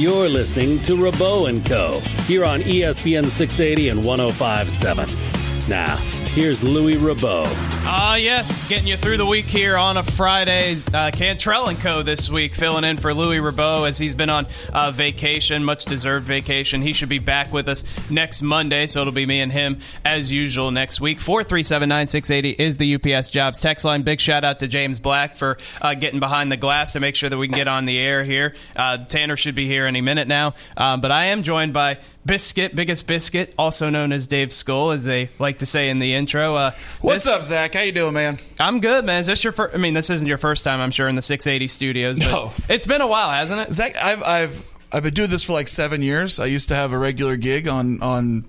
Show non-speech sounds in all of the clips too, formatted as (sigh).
You're listening to Rabaut and Co. here on ESPN 680 and 1057. Now, here's Louis Rabaut. Ah, yes, getting you through the week here on a Friday. Uh, Cantrell and Co. this week, filling in for Louis Rabaut as he's been on uh, vacation, much deserved vacation. He should be back with us next Monday, so it'll be me and him as usual next week. Four three seven nine six eighty is the UPS Jobs text line. Big shout out to James Black for uh, getting behind the glass to make sure that we can get on the air here. Uh, Tanner should be here any minute now, um, but I am joined by Biscuit, biggest biscuit, also known as Dave Skull, as they like to say in the intro. Uh, What's up, Zach? How you doing, man? I'm good, man. Is this your first? I mean, this isn't your first time, I'm sure, in the 680 studios. But No. it's been a while, hasn't it? Zach, I've I've I've been doing this for like seven years. I used to have a regular gig on on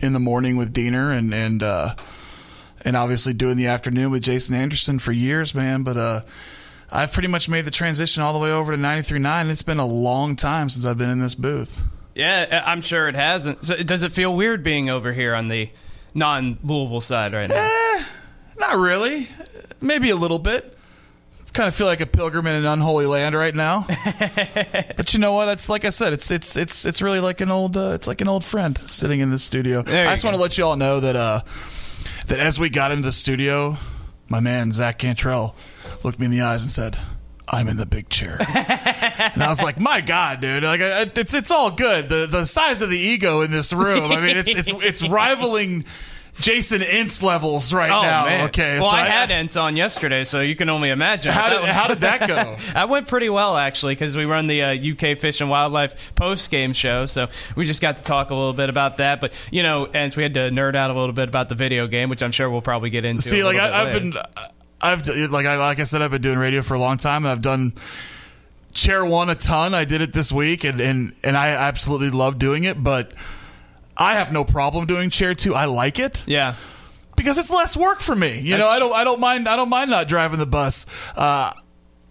in the morning with Diener and and uh, and obviously doing the afternoon with Jason Anderson for years, man. But uh, I've pretty much made the transition all the way over to 93.9. It's been a long time since I've been in this booth. Yeah, I'm sure it hasn't. So does it feel weird being over here on the non-Louisville side right now? Not really. Maybe a little bit. Kind of feel like a pilgrim in an unholy land right now. (laughs) but you know what? It's like I said. It's it's it's it's really like an old. Uh, it's like an old friend sitting in the studio. I just want to let you all know that uh, that as we got into the studio, my man Zach Cantrell looked me in the eyes and said. I'm in the big chair, and I was like, "My God, dude! Like, I- it's it's all good. The the size of the ego in this room. I mean, it's it's it's rivaling Jason Ince levels right Oh now. man. Okay, Well, so I, had Ents on yesterday, so you can only imagine. How did, how did that go? (laughs) That went pretty well actually because we run the uh, UK Fish and Wildlife post game show, so we just got to talk a little bit about that. But you know, and we had to nerd out a little bit about the video game, which I'm sure we'll probably get into. See, like I, I've later. been, I've like I like I said, I've been doing radio for a long time, and I've done chair one a ton. I did it this week, and and and I absolutely love doing it, but. I have no problem doing chair two. I like it yeah. because it's less work for me. You know, I don't, I don't mind, I don't mind not driving the bus. Uh,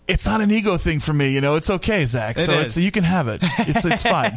it's not an ego thing for me, you know. It's okay, Zach. So it's you can have it. It's it's fine.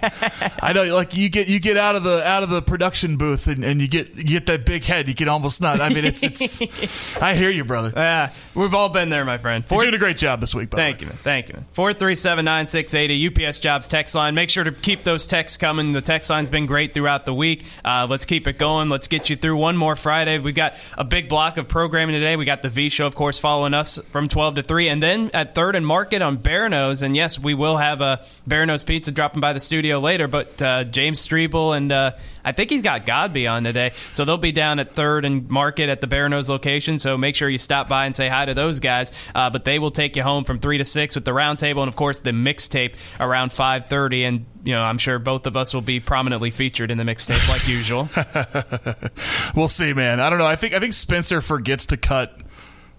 I know, like you get you get out of the out of the production booth and, and you get you get that big head. You can almost not. I mean, it's it's. I hear you, brother. (laughs) Yeah, we've all been there, my friend. You're doing a great job this week. Thank you, man. Thank you, man. Four three seven nine six eighty UPS Jobs text line. Make sure to keep those texts coming. The text line's been great throughout the week. Uh, let's keep it going. Let's get you through one more Friday. We've got a big block of programming today. We got the V Show, of course, following us from twelve to three, and then at Third and Market on Bearno's. And yes, we will have a Bearno's Pizza dropping by the studio later. But uh, James Strebel and uh, I think he's got Godby on today, so they'll be down at Third and Market at the Bearno's location. So make sure you stop by and say hi to those guys. Uh, but they will take you home from three to six with the roundtable and of course the mixtape around five thirty. And you know I'm sure both of us will be prominently featured in the mixtape like usual. (laughs) We'll see, man. I don't know. I think I think Spencer forgets to cut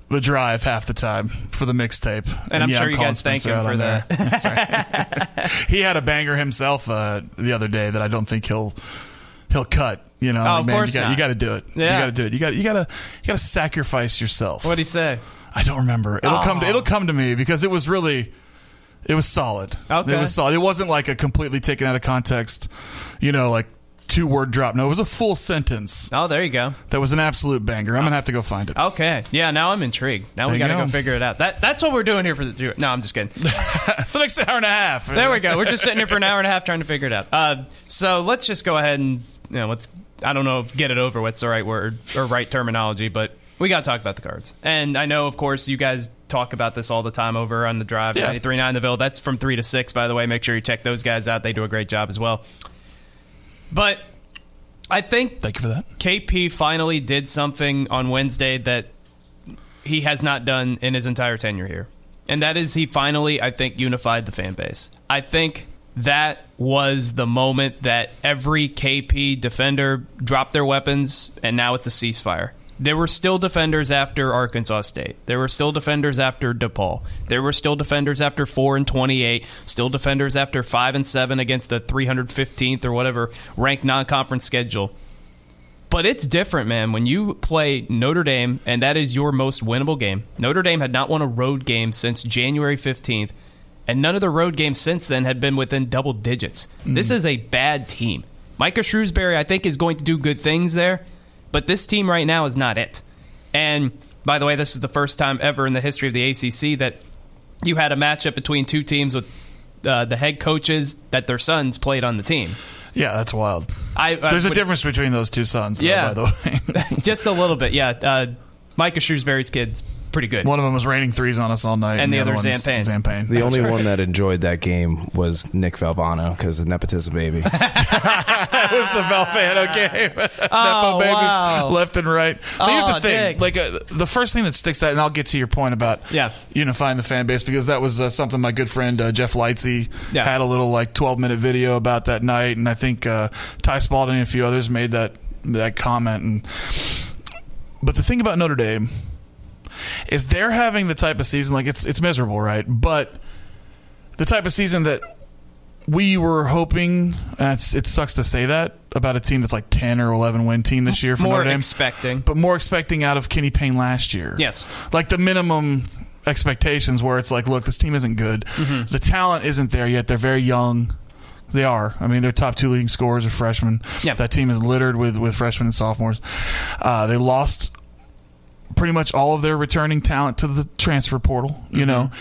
the drive half the time for the mixtape, And I'm yeah, sure you calling guys thank him for that. (laughs) (laughs) (laughs) He had a banger himself uh, the other day that I don't think he'll he'll cut. You know, Oh, like, of man, course you got, you to do it. Yeah. You got to do it. You got you got to you got to sacrifice yourself. What'd he say? I don't remember. It'll come. To, it'll come to me because it was really. It was solid. Okay. It was solid. It wasn't like a completely taken out of context, you know, like two word drop. No, it was a full sentence. Oh, there you go. That was an absolute banger. I'm gonna have to go find it. Okay, yeah. Now I'm intrigued. Now we There gotta go go. figure it out. That that's what we're doing here for the. No, I'm just kidding. (laughs) For the next hour and a half. There we go. We're just sitting here for an hour and a half trying to figure it out. Uh, so let's just go ahead and you know let's. I don't know if get it over with's the right word or right terminology, but we got to talk about the cards. And I know, of course, you guys talk about this all the time over on the drive Yeah. 93.9 The Ville. That's from 3 to 6, by the way. Make sure you check those guys out. They do a great job as well. But I think Thank you for that. KP finally did something on Wednesday that he has not done in his entire tenure here. And that is he finally, I think, unified the fan base. I think that was the moment that every KP defender dropped their weapons and now it's a ceasefire. There were still defenders after Arkansas State. There were still defenders after DePaul. There were still defenders after 4 and 28. Still defenders after 5 and 7 against the 315th or whatever ranked non-conference schedule. But it's different, man. When you play Notre Dame, and that is your most winnable game. Notre Dame had not won a road game since January 15th, and none of the road games since then had been within double digits. This mm. is a bad team. Micah Shrewsberry, I think, is going to do good things there, but this team right now is not it. And by the way, this is the first time ever in the history of the ACC that you had a matchup between two teams with uh, the head coaches that their sons played on the team. Yeah, that's wild. I, I There's a would- difference between those two sons, though, Yeah. by the way. (laughs) just a little bit, yeah. Uh, Micah Shrewsberry's kid's pretty good. one of them was raining threes on us all night, And the other one's Zan Payne. Zampane. The That's only right. one that enjoyed that game was Nick Valvano because of nepotism baby. (laughs) That was the Valvano game. (laughs) (laughs) Nepo babies wow. left and right. But here's Oh, the thing: Dick. like uh, the first thing that sticks out, and I'll get to your point about Yeah. unifying the fan base because that was uh, something my good friend uh, Jeff Lightsey Yeah. had a little like 12 minute video about that night, and I think uh, Ty Spalding and a few others made that that comment. And but the thing about Notre Dame is they're having the type of season like it's it's miserable, right? But the type of season that we were hoping. It sucks to say that about a team that's like ten or eleven win team this year for More Notre Dame, expecting. but more expecting out of Kenny Payne last year. Yes. like the minimum expectations where it's like, look, this team isn't good. Mm-hmm. The talent isn't there yet. They're very young. They are. I mean, their top two leading scorers are freshmen. Yeah. That team is littered with with freshmen and sophomores. Uh, they lost pretty much all of their returning talent to the transfer portal. You Mm-hmm. know,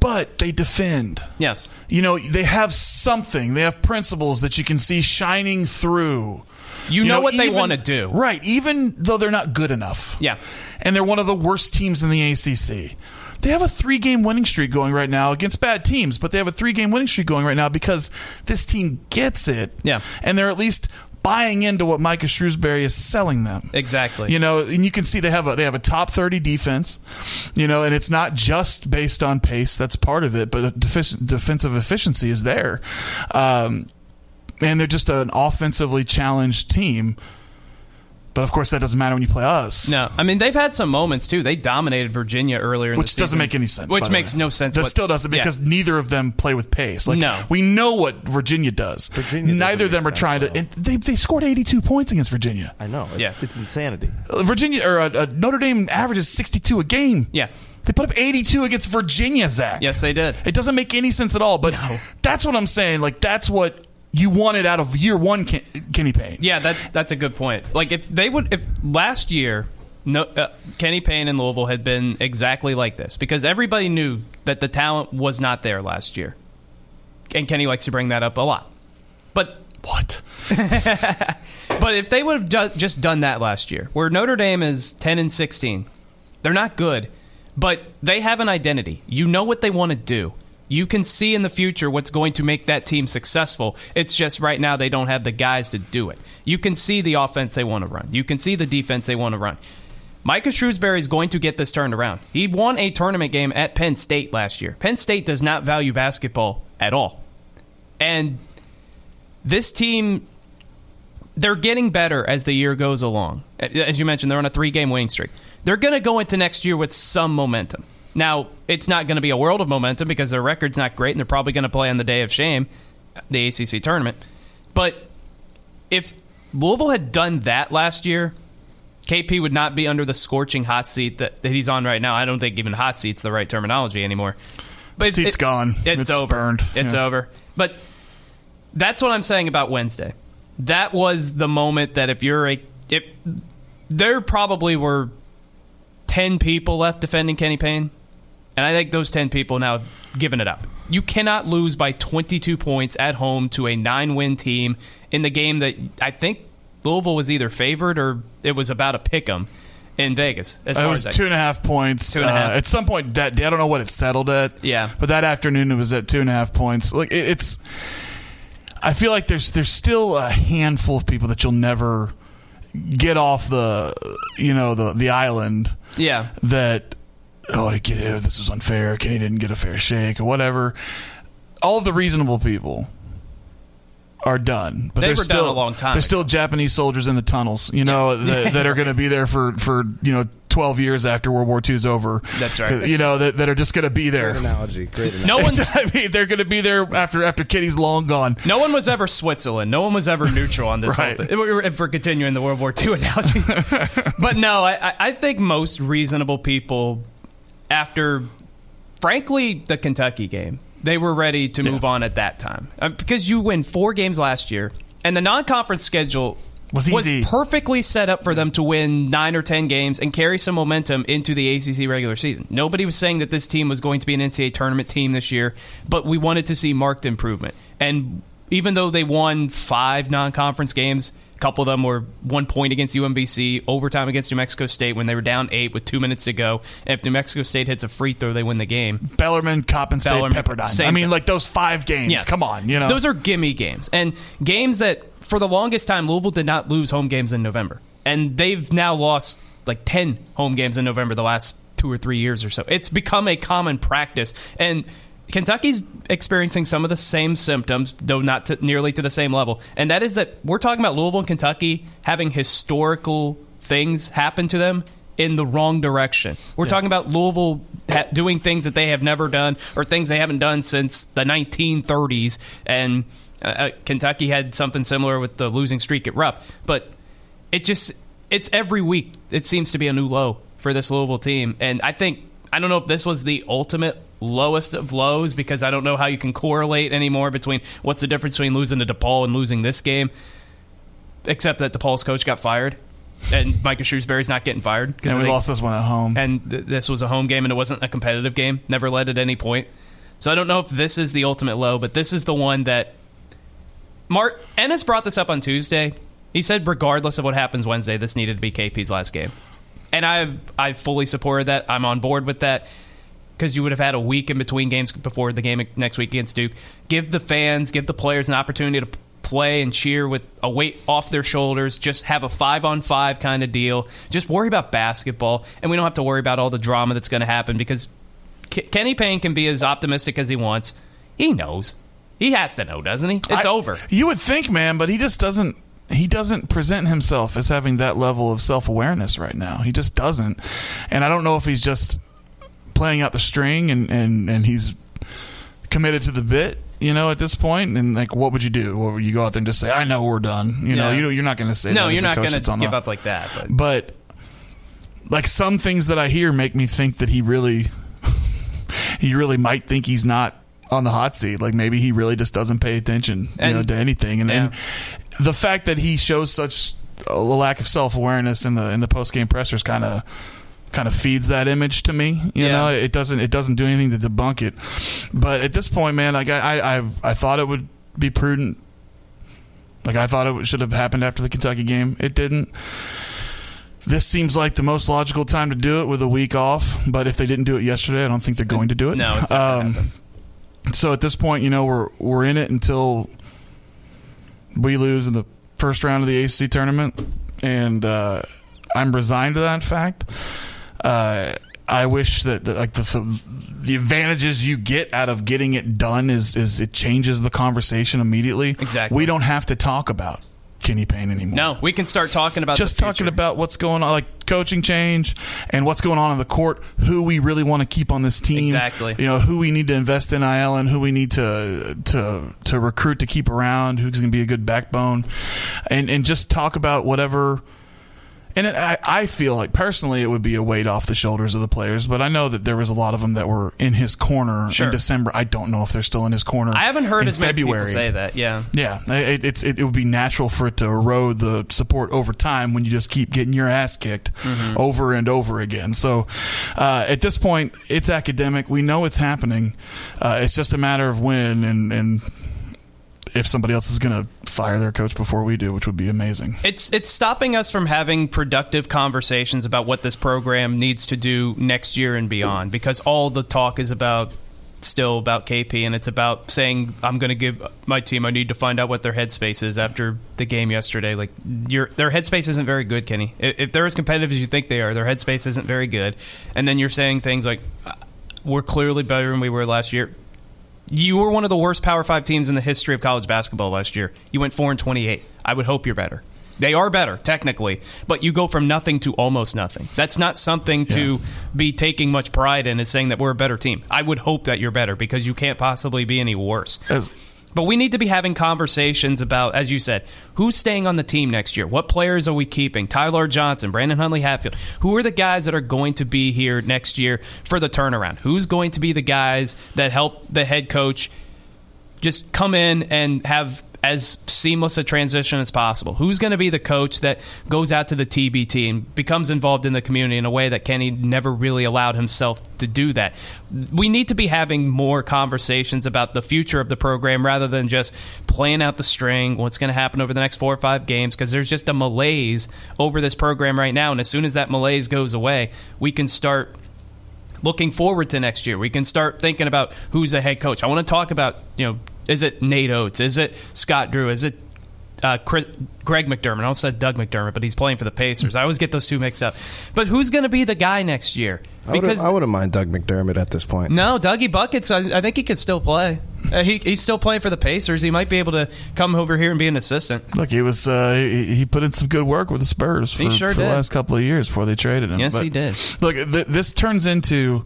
but they defend yes. you know they have something they have principles that you can see shining through You, know, what they want to do. right even though they're not good enough Yeah. and they're one of the worst teams in the ACC they have a three game winning streak going right now against bad teams but they have a three game winning streak going right now because this team gets it Yeah. and they're at least buying into what Micah Shrewsberry is selling them Exactly. you know, and you can see they have a they have a top thirty defense. You know, and it's not just based on pace. That's part of it, but defic- defensive efficiency is there. Um, and they're just an offensively challenged team. But of course, that doesn't matter when you play us. No, I mean they've had some moments too. They dominated Virginia earlier, in Which the doesn't season. make any sense. Which by the makes way. no sense. That what- still doesn't Yeah. because neither of them play with pace. Like No. we know what Virginia does. Virginia Neither of them are trying to. And they they scored eighty two points against Virginia. I know. It's, Yeah. it's insanity. Uh, Virginia or uh, uh, Notre Dame averages sixty two a game. Yeah. They put up 82 against Virginia, Zach. Yes, they did. It doesn't make any sense at all, but that's what I'm saying. Like, that's what you wanted out of year one, Ken- Kenny Payne. Yeah, that that's a good point. Like if they would, if last year, no, uh, Kenny Payne and Louisville had been exactly like this because everybody knew that the talent was not there last year, and Kenny likes to bring that up a lot. But What? (laughs) but if they would have ju- just done that last year, where Notre Dame is ten and sixteen, they're not good, but they have an identity. You know what they want to do. You can see in the future what's going to make that team successful. It's just right now they don't have the guys to do it. You can see the offense they want to run. You can see the defense they want to run. Micah Shrewsberry is going to get this turned around. He won a tournament game at Penn State last year. Penn State does not value basketball at all. And this team they're getting better as the year goes along. As you mentioned, they're on a three game winning streak. They're going to go into next year with some momentum. Now, it's not going to be a world of momentum because their record's not great and they're probably going to play on the day of shame, the ACC tournament. But if Louisville had done that last year, KP would not be under the scorching hot seat that, that he's on right now. I don't think even hot seat's the right terminology anymore. But it- Seat's it- gone. It's, It's over. burned. It's Yeah. over. But that's what I'm saying about Wednesday. That was the moment that if you're a if there probably were ten people left defending Kenny Payne, and I think those ten people now have given it up. You cannot lose by 22 points at home to a nine-win team in the game that I think Louisville was either favored or it was about a pick 'em. in Vegas. As It was as two and a half points. Two and a half. Uh, at some point, that I don't know what it settled at. Yeah. but that afternoon it was at two and a half points. Like it, it's, I feel like there's there's still a handful of people that you'll never get off the, you know, the the island yeah. that oh he get- this was unfair. Kenny didn't get a fair shake or whatever. All of the reasonable people are done. But They there's were done still, a long time There's still Japanese soldiers in the tunnels, you know, that, that are going to be there for for you know 12 years after World War II's over. That's right. You know that, that are just going to be Great there. analogy. Great analogy. No one's (laughs) I mean, they're going to be there after after Kitty's long gone. No one was ever Switzerland. No one was ever neutral on this Right. whole thing. If we're- continuing the World War II analogies, (laughs) but no, I, I- I think most reasonable people, after, frankly, the Kentucky game, they were ready to move on at that time Uh, because you win four games last year, and the non-conference schedule. Was easy. perfectly set up for them to win nine or ten games and carry some momentum into the ACC regular season. Nobody was saying that this team was going to be an NCAA tournament team this year, but we wanted to see marked improvement. And even though they won five non-conference games, couple of them were one point against UMBC, overtime against New Mexico State when they were down eight with two minutes to go. And if New Mexico State hits a free throw, they win the game. Bellarmine, Coppin State, Bellarmine, Pepperdine. I mean, thing. like those five games. Yes. Come on, you know. Those are gimme games. And games that, for the longest time, Louisville did not lose home games in November. And they've now lost like 10 home games in November the last two or three years or so. It's become a common practice. And Kentucky's experiencing some of the same symptoms, though not to, nearly to the same level. And that is that we're talking about Louisville and Kentucky having historical things happen to them in the wrong direction. We're talking about Louisville ha- doing things that they have never done or things they haven't done since the 1930s. And uh, uh, Kentucky had something similar with the losing streak at Rupp. But it just, it's every week, it seems to be a new low for this Louisville team. And I think, I don't know if this was the ultimate lowest of lows because I don't know how you can correlate anymore between what's the difference between losing to DePaul and losing this game, except that DePaul's coach got fired. And Micah Shrewsberry's not getting fired because and we lost this one at home. and th- this was a home game and it wasn't a competitive game. Never led at any point. So I don't know if this is the ultimate low, but this is the one that Mark Ennis brought this up on Tuesday. He said, regardless of what happens Wednesday, this needed to be KP's last game, and I I fully supported that. I'm on board with that because you would have had a week in between games before the game next week against Duke. Give the fans, give the players an opportunity to play and cheer with a weight off their shoulders. Just have a five on five kind of deal. Just worry about basketball, and we don't have to worry about all the drama that's going to happen because K- Kenny Payne can be as optimistic as he wants. He knows. He has to know, doesn't he? It's I- over. You would think, man, but he just doesn't. He doesn't present himself as having that level of self awareness right now. He just doesn't, and I don't know if he's just playing out the string and and and he's committed to the bit. You know, at this point, and like, what would you do? What would you go out there and just say, "I know we're done"? You know, Yeah. you you're not going to say No, you're not going to give the- up like that. But but like some things that I hear make me think that he really (laughs) he really might think he's not on the hot seat. Like maybe he really just doesn't pay attention, you And- know, to anything. And, and the fact that he shows such a lack of self awareness in the in the post game pressers kind of kind of feeds that image to me. You Yeah. know, it doesn't it doesn't do anything to debunk it. But at this point, man, like I I I, I thought it would be prudent. Like I thought it should have happened after the Kentucky game. It didn't. This seems like the most logical time to do it with a week off. But if they didn't do it yesterday, I don't think they're going to do it. no, it's not happen. So at this point, you know, we're we're in it until we lose in the first round of the ACC tournament, and uh, I'm resigned to that fact. Uh, I wish that, that like the the advantages you get out of getting it done is is it changes the conversation immediately. Exactly. We don't have to talk about Kenny Payne anymore No, we can start talking about just talking about what's going on, like coaching change and what's going on in the court, who we really want to keep on this team, Exactly. You know, who we need to invest in NIL and who we need to to to recruit to keep around, who's going to be a good backbone, and and just talk about whatever. And it, I, I feel like personally it would be a weight off the shoulders of the players, but I know that there was a lot of them that were in his corner Sure. in December. I don't know if they're still in his corner. I haven't heard as many people say that. Yeah. Yeah, it, it's it, it would be natural for it to erode the support over time when you just keep getting your ass kicked over and over again. So uh, at this point, it's academic. We know it's happening. Uh, it's just a matter of when, and and if somebody else is going to fire their coach before we do, which would be amazing. It's it's stopping us from having productive conversations about what this program needs to do next year and beyond because all the talk is about still about KP and it's about saying I'm going to give my team I need to find out what their headspace is after the game yesterday. Like your their headspace isn't very good Kenny. If they're as competitive as you think they are their headspace isn't very good. And then you're saying things like "Uh, we're clearly better than we were last year you were one of the worst Power Five teams in the history of college basketball last year. You went four and twenty-eight. I would hope you're better. They are better technically, but you go from nothing to almost nothing. That's not something to be taking much pride in. Is saying that we're a better team. I would hope that you're better because you can't possibly be any worse. As- But we need to be having conversations about, as you said, who's staying on the team next year? What players are we keeping? Ty-Laur Johnson, Brandon Huntley Hatfield. Who are the guys that are going to be here next year for the turnaround? Who's going to be the guys that help the head coach just come in and have as seamless a transition as possible. Who's going to be the coach that goes out to the TBT and becomes involved in the community in a way that Kenny never really allowed himself to do that? We need to be having more conversations about the future of the program rather than just playing out the string, what's going to happen over the next four or five games, because there's just a malaise over this program right now. And as soon as that malaise goes away, we can start looking forward to next year. We can start thinking about who's the head coach. I want to talk about, you know, is it Nate Oats? Is it Scott Drew? Is it uh, Chris, Greg McDermott? I almost said Doug McDermott, but he's playing for the Pacers. I always get those two mixed up. But who's going to be the guy next year? Because I wouldn't mind Doug McDermott at this point. no, Dougie Buckets. I, I think he could still play. Uh, he, he's still playing for the Pacers. He might be able to come over here and be an assistant. Look, he was uh, he, he put in some good work with the Spurs for, He sure for the last couple of years before they traded him. Yes, But he did. Look, th- this turns into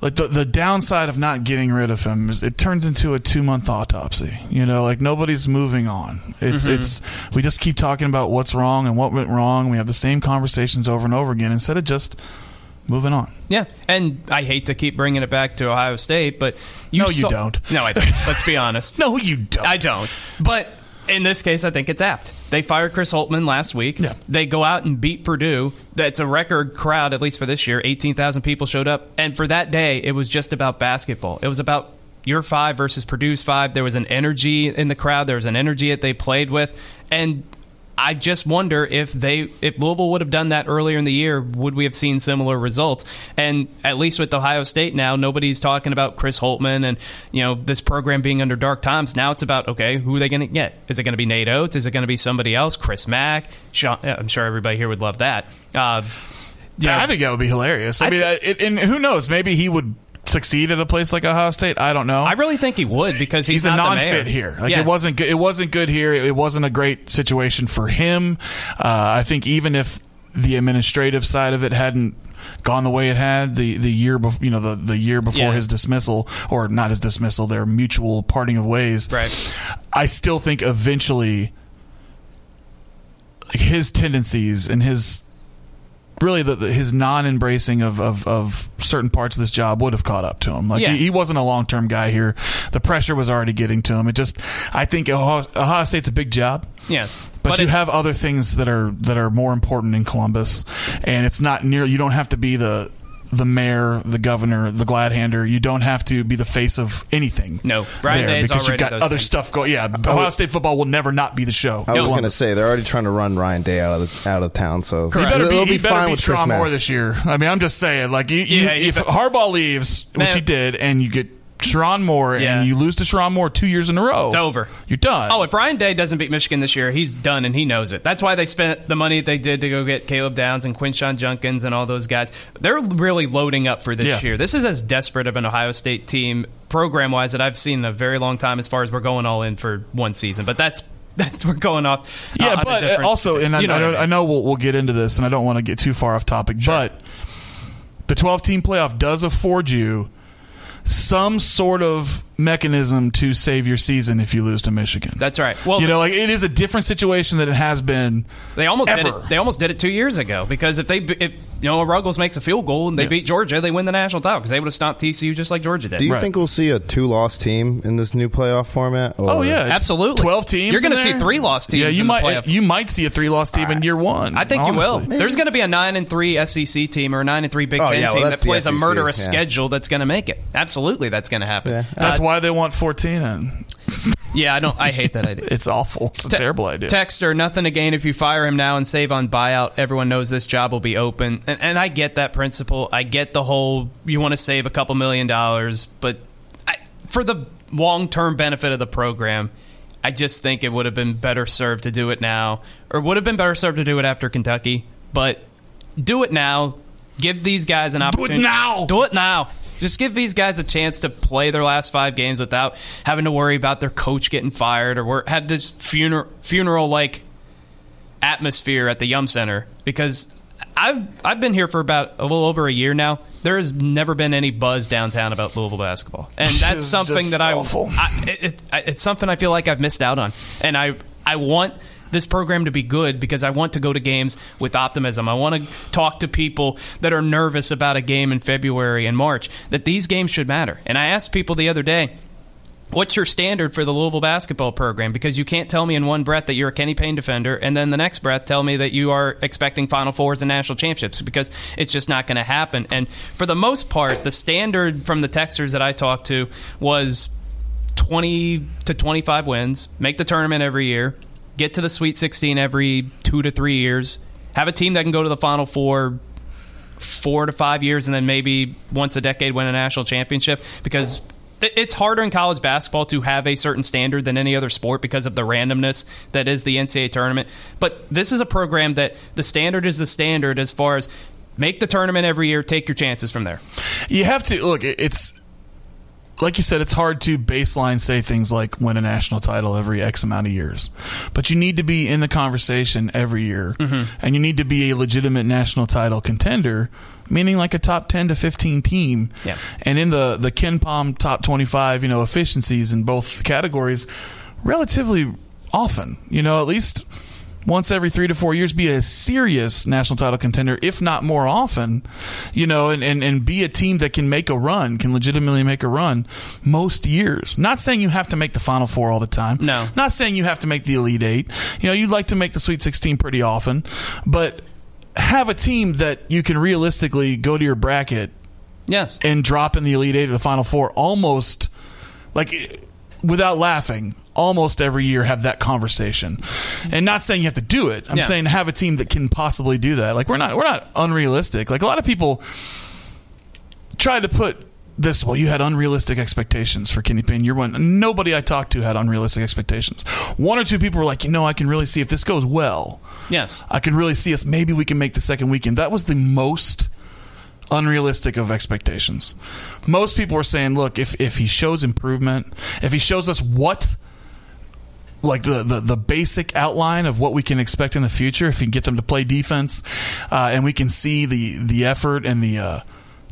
like the the downside of not getting rid of him is it turns into a two month autopsy. You know, like nobody's moving on. It's Mm-hmm. it's we just keep talking about what's wrong and what went wrong. We have the same conversations over and over again instead of just moving on. Yeah, and I hate to keep bringing it back to Ohio State, but you No, you don't. No, I don't. Let's be honest. (laughs) No, you don't. I don't. But in this case, I think it's apt. They fired Chris Holtmann last week. Yeah. They go out and beat Purdue. That's a record crowd, at least for this year. 18,000 people showed up. And for that day, it was just about basketball. It was about your five versus Purdue's five. There was an energy in the crowd, there was an energy that they played with. And I just wonder if they if Louisville would have done that earlier in the year, would we have seen similar results? And at least with Ohio State now, nobody's talking about Chris Holtmann and you know this program being under dark times. Now it's about okay, who are they going to get? Is it going to be Nate Oats? Is it going to be somebody else? Chris Mack? Sean, I'm sure everybody here would love that. Uh, Yeah, I think that would be hilarious. I, I mean, thi- uh, it, and who knows? Maybe he would succeed at a place like Ohio State. I don't know. I really think he would because he's, he's a non-fit here. Like Yeah. it wasn't good. It wasn't good here. It wasn't a great situation for him. Uh, I think even if the administrative side of it hadn't gone the way it had the the year before, you know, the the year before Yeah. his dismissal or not his dismissal, their mutual parting of ways. Right. I still think eventually his tendencies and his really the, the, his non-embracing of, of, of certain parts of this job would have caught up to him. Like Yeah. he, he wasn't a long-term guy here. The pressure was already getting to him. It just, I think Ohio, Ohio State's a big job. Yes, But, you it- have other things that are that are more important in Columbus, and it's not near. You don't have to be the the mayor, the governor, the glad hander. You don't have to be the face of anything. No. Brian there Day is because you've got those other things. stuff going. Yeah, Ohio oh. State football will never not be the show. I was going to say they're already trying to run Ryan Day out of the, out of town, so He better they'll be, he better fine be with Chris Sean Mack. Moore this year. I mean, I'm just saying, like, you, you, Yeah, if be- Harbaugh leaves, which Man. he did, and you get Sherrone Moore, Yeah. and you lose to Sherrone Moore two years in a row, It's over. You're done. Oh, if Ryan Day doesn't beat Michigan this year, he's done and he knows it. That's why they spent the money they did to go get Caleb Downs and Quinshon Judkins and all those guys. They're really loading up for this Yeah. year. This is as desperate of an Ohio State team program wise that I've seen in a very long time as far as we're going all in for one season. But that's (laughs) that's we're going off. uh, yeah, but different- also, and I, you know I, know, mean. I know we'll, we'll get into this, and I don't want to get too far off topic, but the 12 team playoff does afford you some sort of mechanism to save your season if you lose to Michigan. That's right. Well, you know, like it is a different situation than it has been. They almost did it. They almost did it two years ago because if they if you know Ruggles makes a field goal and they Yeah. beat Georgia, they win the national title because they would have stopped TCU just like Georgia did. Do you Right. think we'll see a two-loss team in this new playoff format? Or Oh yeah, Absolutely. 12 teams. You're going gonna see three loss teams Yeah, you in the might playoff. you might see a three loss team in year one. I think you will. honestly. There's going to be a nine and three SEC team or a nine and three Big Oh, Ten yeah, well, team that that's the plays a murderous yeah. schedule that's going to make it. Absolutely, that's going to happen. Yeah. That's Uh, why they want 14 in. Yeah, I don't. I hate that idea. (laughs) It's awful. It's a terrible idea. Texter, nothing to gain if you fire him now and save on buyout. Everyone knows this job will be open, and, and I get that principle. I get the whole you want to save a couple million dollars, but I, for the long term benefit of the program, I just think it would have been better served to do it now, or would have been better served to do it after Kentucky. But do it now. Give these guys an opportunity. Do it now! Do it now. Just give these guys a chance to play their last five games without having to worry about their coach getting fired or have this funeral funeral like atmosphere at the Yum Center because I've I've been here for about a little over a year now. There has never been any buzz downtown about Louisville basketball, and (laughs) that's something that I. I it, it, it's something I feel like I've missed out on, and I I want this program to be good because I want to go to games with optimism. I want to talk to people that are nervous about a game in February and March that these games should matter. And I asked people the other day, what's your standard for the Louisville basketball program? Because you can't tell me in one breath that you're a Kenny Payne defender, and then the next breath tell me that you are expecting Final Fours and national championships, because it's just not going to happen. And for the most part, the standard from the Texers that I talked to was 20 to 25 wins, make the tournament every year, get to the Sweet 16 every two to three years, have a team that can go to the Final Four four to five years, and then maybe once a decade win a national championship because it's harder in college basketball to have a certain standard than any other sport because of the randomness that is the NCAA tournament. But this is a program that the standard is the standard as far as make the tournament every year, take your chances from there. You have to look. It's like you said. It's hard to baseline say things like win a national title every X amount of years, but you need to be in the conversation every year, mm-hmm. and you need to be a legitimate national title contender, meaning like a top ten to fifteen team. Yeah. And in the the KenPom top twenty five, you know, efficiencies in both categories, relatively often. You know, at least once every three to four years be a serious national title contender, if not more often, you know, and, and, and be a team that can make a run, can legitimately make a run most years. Not saying you have to make the Final Four all the time. No. Not saying you have to make the Elite Eight. You know, you'd like to make the Sweet 16 pretty often, but have a team that you can realistically go to your bracket Yes. and drop in the Elite Eight or the Final Four almost like without laughing. Almost every year, have that conversation, and not saying you have to do it. I'm Yeah. saying have a team that can possibly do that. Like we're not we're not unrealistic. Like a lot of people try to put this. Well, you had unrealistic expectations for Kenny Payne. You're one. Nobody I talked to had unrealistic expectations. One or two people were like, you know, I can really see if this goes well. Yes. I can really see us. Maybe we can make the second weekend. That was the most unrealistic of expectations. Most people were saying, look, if if he shows improvement, if he shows us what like the, the, the basic outline of what we can expect in the future if we can get them to play defense uh, and we can see the the effort and the uh,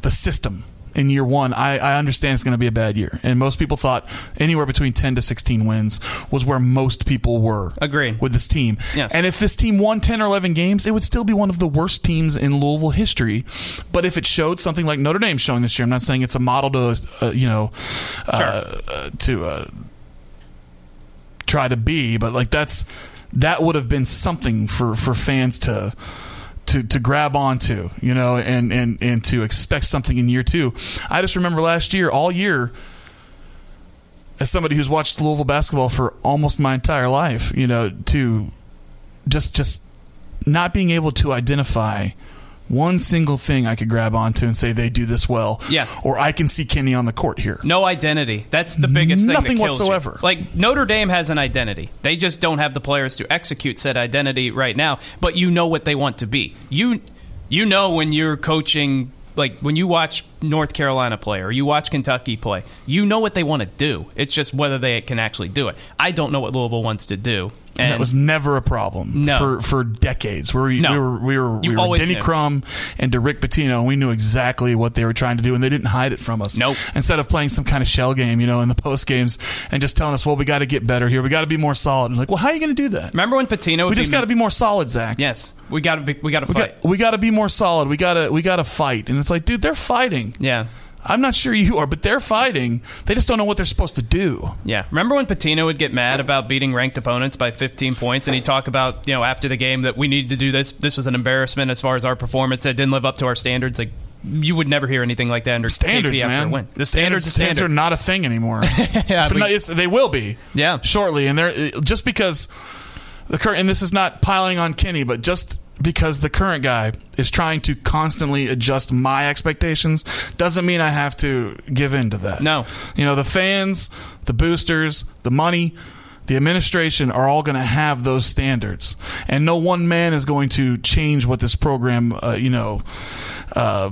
the system in year one I, I understand it's going to be a bad year and most people thought anywhere between 10 to 16 wins was where most people were Agreed. with this team Yes. and if this team won 10 or 11 games it would still be one of the worst teams in Louisville history but if it showed something like Notre Dame showing this year I'm not saying it's a model to uh, you know uh, uh, to uh, try to be, but like that's that would have been something for for fans to to to grab onto, you know, and and and to expect something in year two. I just remember last year, all year, as somebody who's watched Louisville basketball for almost my entire life, you know, to just just not being able to identify one single thing I could grab onto and say they do this well, Yeah. or I can see Kenny on the court here. No identity. That's the biggest thing. Nothing kills you. whatsoever. Like Notre Dame has an identity. They just don't have the players to execute said identity right now. But you know what they want to be. You you know when you're coaching like when you watch North Carolina play or you watch Kentucky play, you know what they want to do. It's just whether they can actually do it. I don't know what Louisville wants to do. And that was never a problem No. for for decades. We, No. we were we were, You we were Denny knew. Crum and Rick Pitino, and we knew exactly what they were trying to do, and they didn't hide it from us. Nope. Instead of playing some kind of shell game, you know, in the (laughs) post games, and just telling us, "Well, we got to get better here. We got to be more solid." And like, well, how are you going to do that? remember when Pitino we just got to be more solid, Zach. Yes. We got to be we got to fight. we got to be more solid. We got to we got to fight. And it's like, dude, they're fighting. yeah. I'm not sure you are, but they're fighting. They just don't know what they're supposed to do. Yeah. Remember when Pitino would get mad about beating ranked opponents by 15 points and he'd talk about, you know, after the game that we needed to do this. This was an embarrassment as far as our performance. It didn't live up to our standards. Like, you would never hear anything like that under standards, KP man. win. The standards, standards standard. are not a thing anymore. (laughs) Yeah, But we- no, it's- they will be. Yeah. shortly, and they're just because the current and this is not piling on Kenny, but just because the current guy is trying to constantly adjust my expectations doesn't mean I have to give in to that. No. you know the fans, the boosters, the money. The administration are all going to have those standards, and no one man is going to change what this program, uh, you know, uh,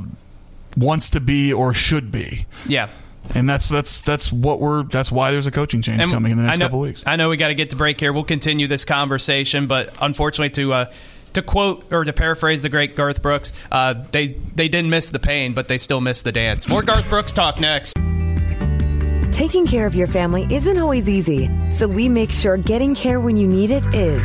wants to be or should be. yeah. And that's that's that's what we're that's why there's a coaching change And coming in the next know, couple weeks. I know we got to get to break here. We'll continue this conversation, but unfortunately, to uh, to quote or to paraphrase the great Garth Brooks, uh, they they didn't miss the pain, but they still missed the dance. More Garth Brooks talk next. Taking care of your family isn't always easy, so we make sure getting care when you need it is.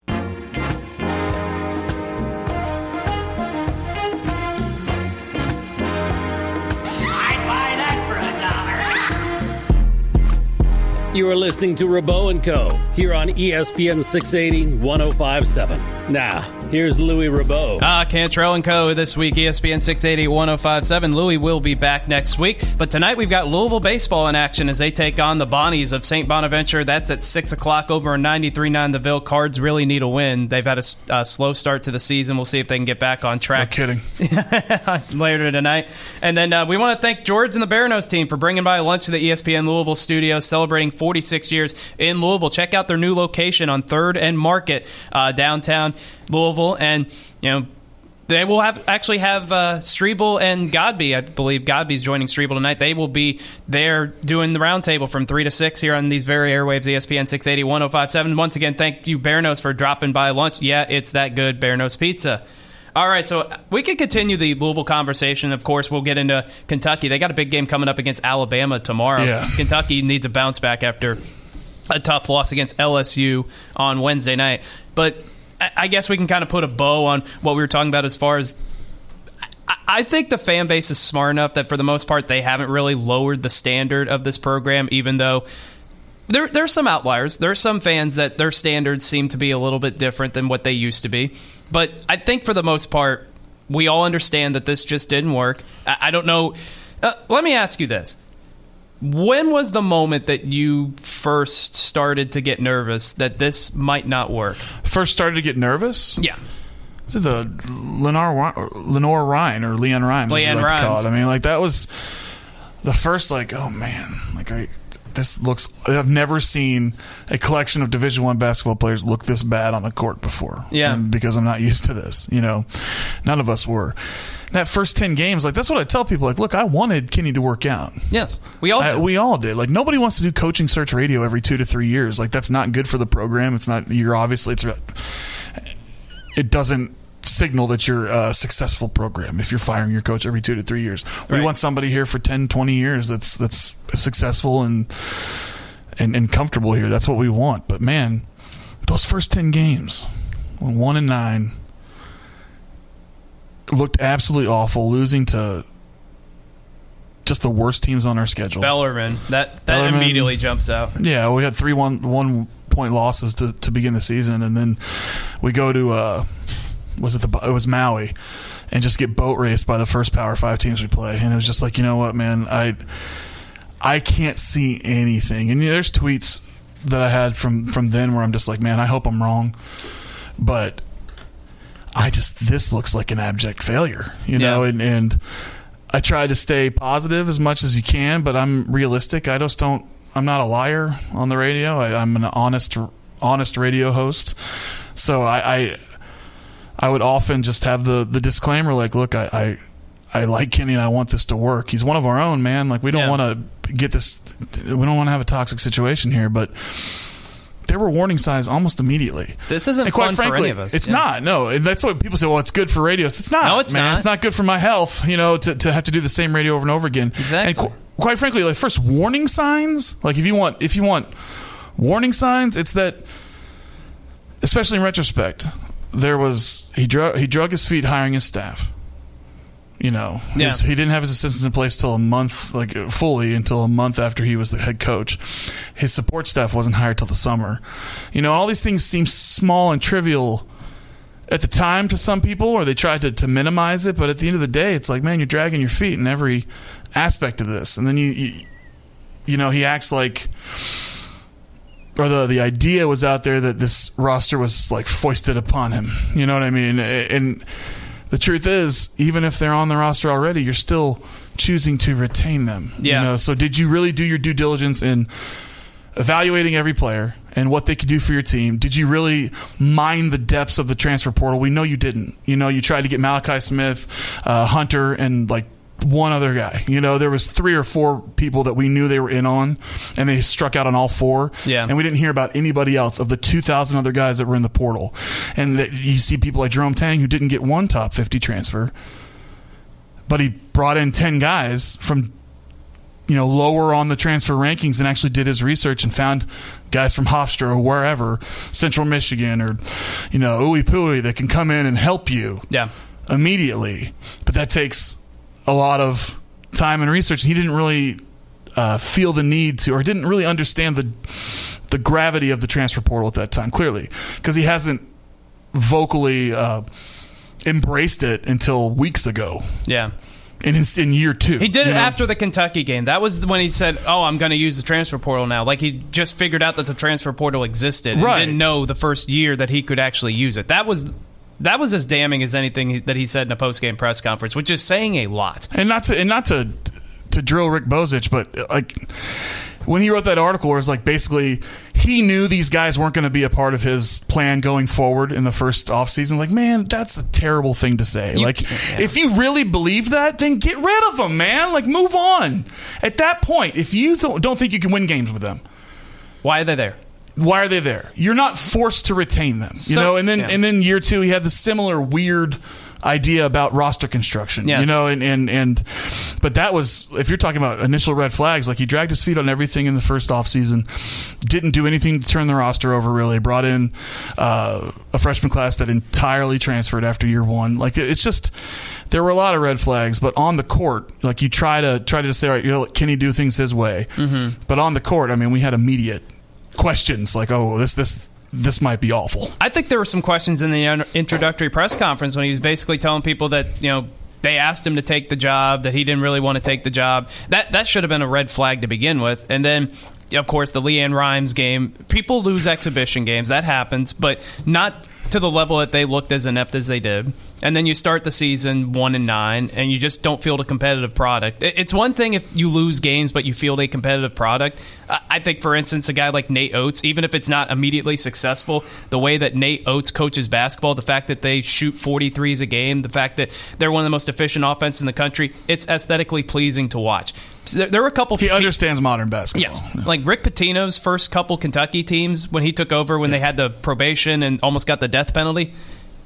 You are listening to and Co. here on ESPN 680 1057. Now, here's Louis Rabaut. Ah, Cantrell and Co. this week, ESPN 680 1057. Louis will be back next week. But tonight we've got Louisville baseball in action as they take on the Bonnies of St. Bonaventure. That's at 6 o'clock over on 93.9 The Ville. Cards really need a win. They've had a slow start to the season. We'll see if they can get back on track. No track kidding. (laughs) later tonight. And then uh, we want to thank George and the Bearno's team for bringing by lunch to the ESPN Louisville studio, celebrating 46 years in Louisville. Check out their new location on Third and Market, uh, downtown Louisville, and you know. They will have actually have uh, Strebel and Godby. I believe Godby's joining Strebel tonight. They will be there doing the roundtable from three to six here on these very airwaves, ESPN 680 1057. Once again, thank you, Bearno's, for dropping by lunch. Yeah, it's that good, Bearno's Pizza. All right, so we can continue the Louisville conversation. Of course, we'll get into Kentucky. They got a big game coming up against Alabama tomorrow. Yeah. Kentucky needs a bounce back after a tough loss against LSU on Wednesday night. But I- guess we can kind of put a bow on what we were talking about as far as. I- I think the fan base is smart enough that for the most part they haven't really lowered the standard of this program, even though there there's some outliers. There are some fans that their standards seem to be a little bit different than what they used to be. But I think for the most part, we all understand that this just didn't work. I, I don't know. Uh, let me ask you this: When was the moment that you first started to get nervous that this might not work? First started to get nervous. Yeah. The Lenoir Lenore Ryan or Leon Ryan, as you Leanne like to call it. I mean, like that was the first. Like, oh man, like I. This looks. I've never seen a collection of Division One basketball players look this bad on a court before. Yeah. And because I'm not (laughs) used to this. You know, none of us were. That first ten games, like that's what I tell people. Like, look, I wanted Kenny to work out. Yes, we all. I, we all did. Like nobody wants to do coaching search radio every two to three years. Like that's not good for the program. It's not. You're obviously it's. It doesn't signal that you're a successful program if you're firing your coach every two to three years. We Right. want somebody here for 10, 20 years that's that's successful and and, and comfortable here. That's what we want. But man, those first ten games, one and nine, looked absolutely awful. Losing to just the worst teams on our schedule. Bellarmine. That that Bellarmine. immediately jumps out. Yeah, we had three one one point losses to, to begin the season, and then we go to uh, was it the it was Maui, and just get boat raced by the first Power Five teams we play, and it was just like you know what, man, I I can't see anything, and there's tweets that I had from from then where I'm just like, man, I hope I'm wrong, but I just this looks like an abject failure, you know, Yeah. and and I try to stay positive as much as you can, but I'm realistic. I just don't. I'm not a liar on the radio. I, I'm an honest, honest radio host. So I, I, I would often just have the the disclaimer like, look, I, I, I like Kenny and I want this to work. He's one of our own, man. Like we don't Yeah. want to get this. We don't want to have a toxic situation here, but there were warning signs almost immediately. This isn't and quite fun for frankly, any of us. It's Yeah. not. No, and that's what people say. Well, it's good for radio. It's not. No, it's man. not. It's not good for my health. You know, to, to have to do the same radio over and over again. Exactly. And qu- quite frankly, like first warning signs. Like if you want, if you want warning signs, it's that. Especially in retrospect, there was he drug he drug his feet hiring his staff. You know, Yeah. his, he didn't have his assistants in place till a month, like fully until a month after he was the head coach. His support staff wasn't hired till the summer. You know, all these things seem small and trivial at the time to some people, or they tried to, to minimize it. But at the end of the day, it's like, man, you're dragging your feet in every aspect of this. And then you, you, you know, he acts like, or the the idea was out there that this roster was like foisted upon him. You know what I mean? And the truth is, even if they're on the roster already, you're still choosing to retain them. Yeah. You know, so did you really do your due diligence in evaluating every player and what they could do for your team? Did you really mine the depths of the transfer portal? We know you didn't. You know, you tried to get Malachi Smith, uh, Hunter, and like one other guy. You know, there was three or four people that we knew they were in on, and they struck out on all four. Yeah. And we didn't hear about anybody else of the 2,000 other guys that were in the portal. And that you see people like Jerome Tang who didn't get one top 50 transfer, but he brought in 10 guys from you know lower on the transfer rankings and actually did his research and found guys from Hofstra or wherever, Central Michigan or you know Ooey Pooey that can come in and help you Yeah. immediately. But that takes a lot of time and research. He didn't really uh, feel the need to, or didn't really understand the the gravity of the transfer portal at that time. Clearly, because he hasn't vocally uh, embraced it until weeks ago. Yeah. In, his, in year two, He did it know? after the Kentucky game. That was when he said, "Oh, I'm going to use the transfer portal now." Like he just figured out that the transfer portal existed and Right. didn't know the first year that he could actually use it. That was that was as damning as anything that he said in a post game press conference, which is saying a lot. and not to and not to to drill Rick Bozich, but like when he wrote that article, where it's like basically he knew these guys weren't going to be a part of his plan going forward in the first offseason. Like, man, that's a terrible thing to say. You like, can't- if you really believe that, then get rid of them, man. Like, move on. At that point, if you don't, don't think you can win games with them, Why are they there? Why are they there? You're not forced to retain them, you So- know. And then yeah. and then year two, he had the similar weird idea about roster construction, Yes. you know. And and and but that was if you're talking about initial red flags, like he dragged his feet on everything in the first offseason, didn't do anything to turn the roster over. Really brought in uh, a freshman class that entirely transferred after year one. Like it's just. There were a lot of red flags, but on the court, like you try to try to say, all right, you know, can he do things his way? Mm-hmm. But on the court, I mean, we had immediate questions like, oh, this this this might be awful. I think there were some questions in the introductory press conference when he was basically telling people that you know they asked him to take the job that he didn't really want to take the job. That that should have been a red flag to begin with, and then. Of course, the Lenoir-Rhyne game. People lose exhibition games. That happens, but not to the level that they looked as inept as they did. And then you start the season one and nine, and you just don't field a competitive product. It's one thing if you lose games, but you field a competitive product. I think, for instance, a guy like Nate Oats, even if it's not immediately successful, the way that Nate Oats coaches basketball, the fact that they shoot 43s a game, the fact that they're one of the most efficient offenses in the country, it's aesthetically pleasing to watch. So there, were a couple. He te- understands modern basketball. Yes, like Rick Pitino's first couple Kentucky teams when he took over when they had the probation and almost got the death penalty.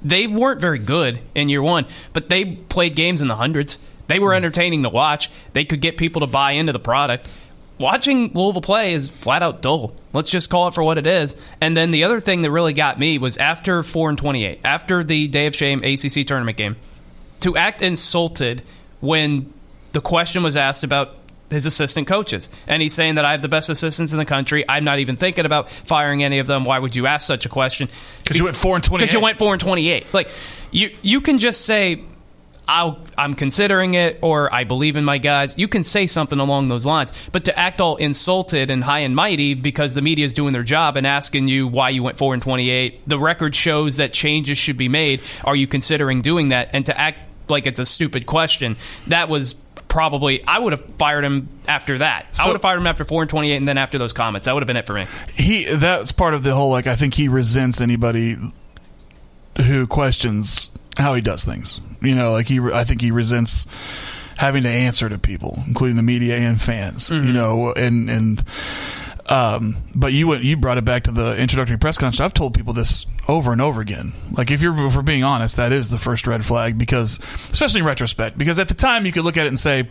They weren't very good in year one, but they played games in the hundreds. They were hmm. entertaining to watch. They could get people to buy into the product. Watching Louisville play is flat out dull. Let's just call it for what it is. And then the other thing that really got me was after four and twenty-eight, after the Day of Shame ACC tournament game, to act insulted when the question was asked about his assistant coaches. And he's saying that I have the best assistants in the country. I'm not even thinking about firing any of them. Why would you ask such a question? Because you went four and twenty. Because you went four and twenty-eight. Like you, you can just say, I'll, "I'm considering it," or "I believe in my guys." You can say something along those lines. But to act all insulted and high and mighty because the media is doing their job and asking you why you went four and twenty-eight, the record shows that changes should be made. Are you considering doing that? And to act like it's a stupid question, that was probably I would have fired him after that. I would have fired him after four and twenty-eight, and then after those comments, that would have been it for me. He that's part of the whole like I think he resents anybody who questions how he does things. You know, like he I think he resents having to answer to people, including the media and fans. You mm-hmm. know, and and Um, but you went, you brought it back to the introductory press conference. I've told people this over and over again. Like if you're if we're being honest, that is the first red flag because, especially in retrospect, because at the time you could look at it and say,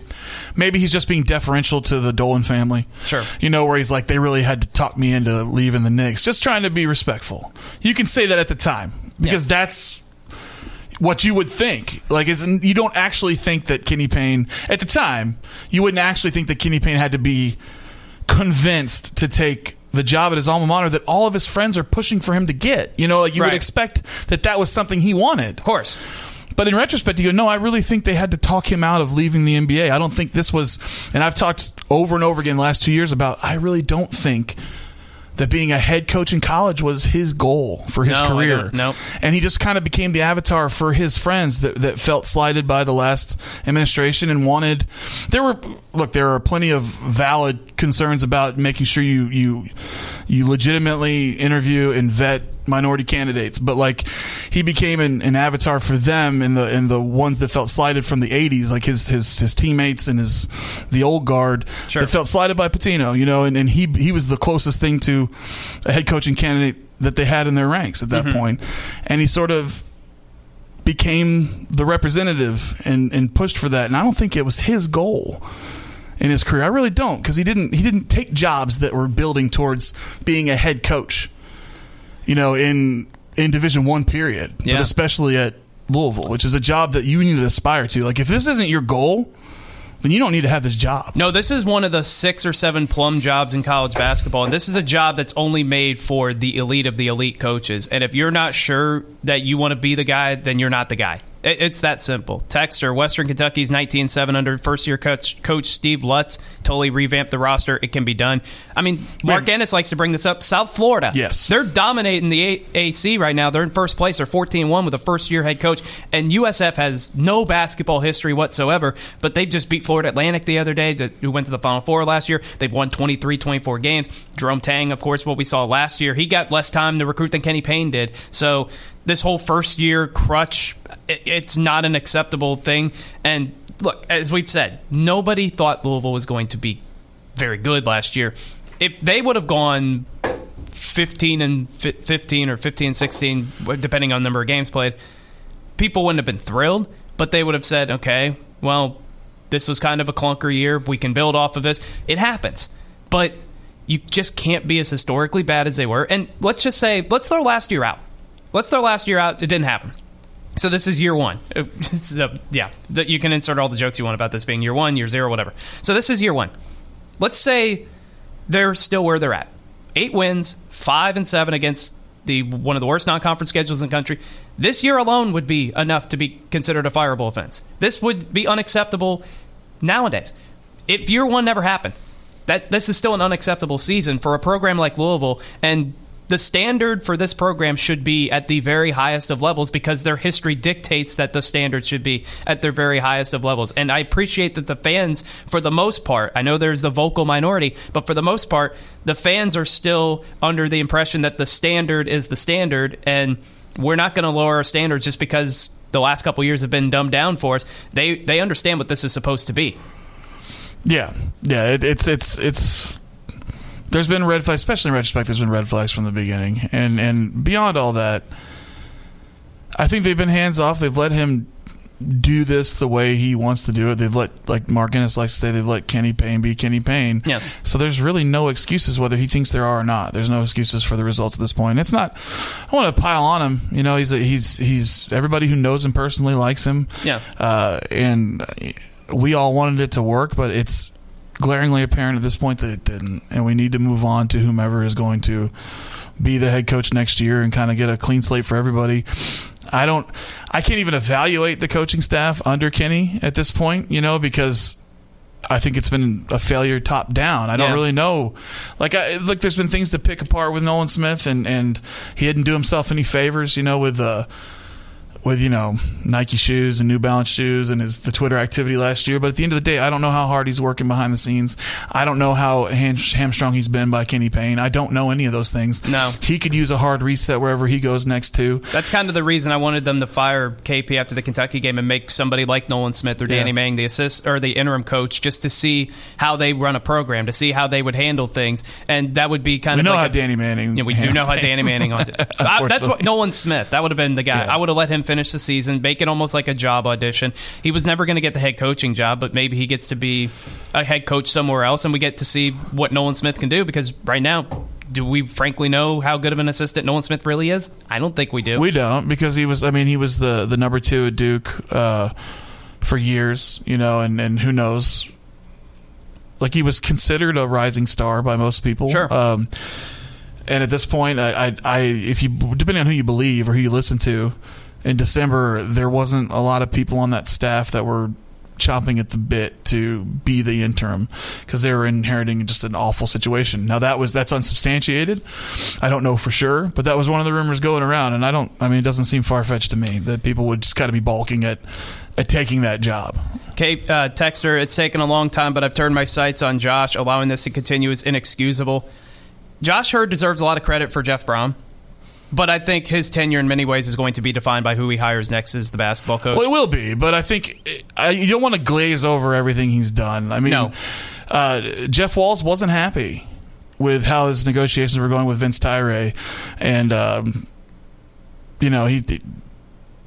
maybe he's just being deferential to the Dolan family. Sure. You know where he's like they really had to talk me into leaving the Knicks, just trying to be respectful. You can say that at the time because that's what you would think. Like, is you don't actually think that Kenny Payne at the time you wouldn't actually think that Kenny Payne had to be convinced to take the job at his alma mater that all of his friends are pushing for him to get. You know, like you Right. would expect that that was something he wanted. Of course. But in retrospect, you go, no, I really think they had to talk him out of leaving the NBA. I don't think this was, and I've talked over and over again the last two years about, I really don't think that being a head coach in college was his goal for his No, career. nope. And he just kind of became the avatar for his friends that, that felt slighted by the last administration and wanted. There were look, there are plenty of valid concerns about making sure you you you legitimately interview and vet minority candidates, but like he became an, an avatar for them and the and the ones that felt slighted from the '80s, like his his his teammates and his the old guard Sure. that felt slighted by Pitino, you know, and, and he he was the closest thing to a head coaching candidate that they had in their ranks at that mm-hmm. point. and he sort of became the representative and and pushed for that. And I don't think it was his goal in his career. I really don't because he didn't he didn't take jobs that were building towards being a head coach. You know, in in Division One period, Yeah. but especially at Louisville, which is a job that you need to aspire to. Like if this isn't your goal, then you don't need to have this job. No, this is one of the six or seven plum jobs in college basketball, and this is a job that's only made for the elite of the elite coaches. And if you're not sure that you want to be the guy, then you're not the guy. It- It's that simple. Texter, Western Kentucky's 19-7 under first-year coach, coach Steve Lutz totally revamped the roster. It can be done. I mean, Mark Ennis likes to bring this up. South Florida. Yes. They're dominating the A- AC right now. They're in first place. They're 14-1 with a first-year head coach. And USF has no basketball history whatsoever, but they've just beat Florida Atlantic the other day, who went to the Final Four last year. They've won 23, 24 games. Jerome Tang, of course, what we saw last year, he got less time to recruit than Kenny Payne did. So this whole first-year crutch, it, it's not an acceptable thing. And look, as we've said, nobody thought Louisville was going to be very good last year. If they would have gone 15 and fi- 15 or 15 and 16 depending on number of games played people wouldn't have been thrilled but they would have said okay well this was kind of a clunker year. We can build off of this. It happens. But you just can't be as historically bad as they were. And let's just say let's throw last year out let's throw last year out it didn't happen so this is year one. Uh, (laughs) a- yeah, you can insert all the jokes you want about this being year one, year zero, whatever. So this is year one. Let's say they're still where they're at. Eight wins, five and seven against the one of the worst non-conference schedules in the country. This year alone would be enough to be considered a fireable offense. This would be unacceptable nowadays. If year one never happened, that this is still an unacceptable season for a program like Louisville and the standard for this program should be at the very highest of levels because their history dictates that the standard should be at their very highest of levels. And I appreciate that the fans, for the most part, I know there's the vocal minority, but for the most part, the fans are still under the impression that the standard is the standard, and we're not going to lower our standards just because the last couple years have been dumbed down for us. They they understand what this is supposed to be. Yeah, yeah. It, it's it's it's. There's been red flags, especially in retrospect. There's been red flags from the beginning, and and beyond all that, I think they've been hands off. They've let him do this the way he wants to do it. They've let, like Mark Ennis likes to say, they've let Kenny Payne be Kenny Payne. Yes. So there's really no excuses whether he thinks there are or not. There's no excuses for the results at this point. It's not. I want to pile on him. You know, he's a, he's he's everybody who knows him personally likes him. Yeah. Uh, and we all wanted it to work, but it's glaringly apparent at this point that it didn't, and we need to move on to whomever is going to be the head coach next year and kind of get a clean slate for everybody. I don't. I can't even evaluate the coaching staff under Kenny at this point, you know, because I think it's been a failure top down. I don't Yeah. really know. Like, I, look, there's been things to pick apart with Nolan Smith, and and he didn't do himself any favors, you know, with uh, with you know Nike shoes and New Balance shoes and his the Twitter activity last year. But at the end of the day, I don't know how hard he's working behind the scenes. I don't know how ham- hamstrung he's been by Kenny Payne. I don't know any of those things. No. he could use a hard reset wherever he goes next to. That's kind of the reason I wanted them to fire KP after the Kentucky game and make somebody like Nolan Smith or Danny Yeah. Mang the assist or the interim coach just to see how they run a program, to see how they would handle things, and that would be kind We of know like how a- Danny Manning. Yeah, we do know how. Danny Manning. (laughs) On I, that's what Nolan Smith. That would have been the guy. Yeah. I would have let him finish the season, make it almost like a job audition. He was never going to get the head coaching job, but maybe he gets to be a head coach somewhere else, and we get to see what Nolan Smith can do. Because right now, do we frankly know how good of an assistant Nolan Smith really is? I don't think we do. We don't because he was. I mean, he was the the number two at Duke uh, for years. You know, and and who knows. Like he was considered a rising star by most people. Sure. Um, and at this point, I, I, I, if you depending on who you believe or who you listen to, in December there wasn't a lot of people on that staff that were chomping at the bit to be the interim because they were inheriting just an awful situation. Now that was that's unsubstantiated. I don't know for sure, but that was one of the rumors going around, and I don't. I mean, it doesn't seem far fetched to me that people would just kind of be balking at at taking that job. Kate uh, Texter, it's taken a long time, but I've turned my sights on Josh. Allowing this to continue is inexcusable. Josh Heird deserves a lot of credit for Jeff Brohm, but I think his tenure in many ways is going to be defined by who he hires next as the basketball coach. Well, it will be, but I think I, you don't want to glaze over everything he's done. I mean, No. uh, Jeff Walz wasn't happy with how his negotiations were going with Vince Tyra, and um, you know he.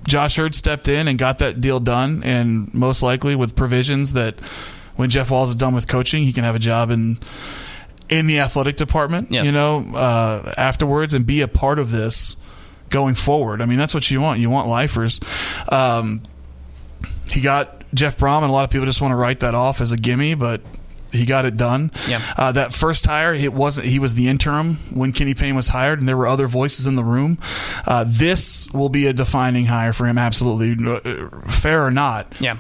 Josh Heird stepped in and got that deal done, and most likely with provisions that when Jeff Walz is done with coaching, he can have a job in in the athletic department. Yes. You know, uh, afterwards, and be a part of this going forward. I mean, that's what you want. You want lifers. Um, he got Jeff Brohm, and a lot of people just want to write that off as a gimme, but he got it done. Yeah. Uh, that first hire, it wasn't. He was the interim when Kenny Payne was hired, and there were other voices in the room. Uh, this will be a defining hire for him, absolutely, uh, fair or not. yeah.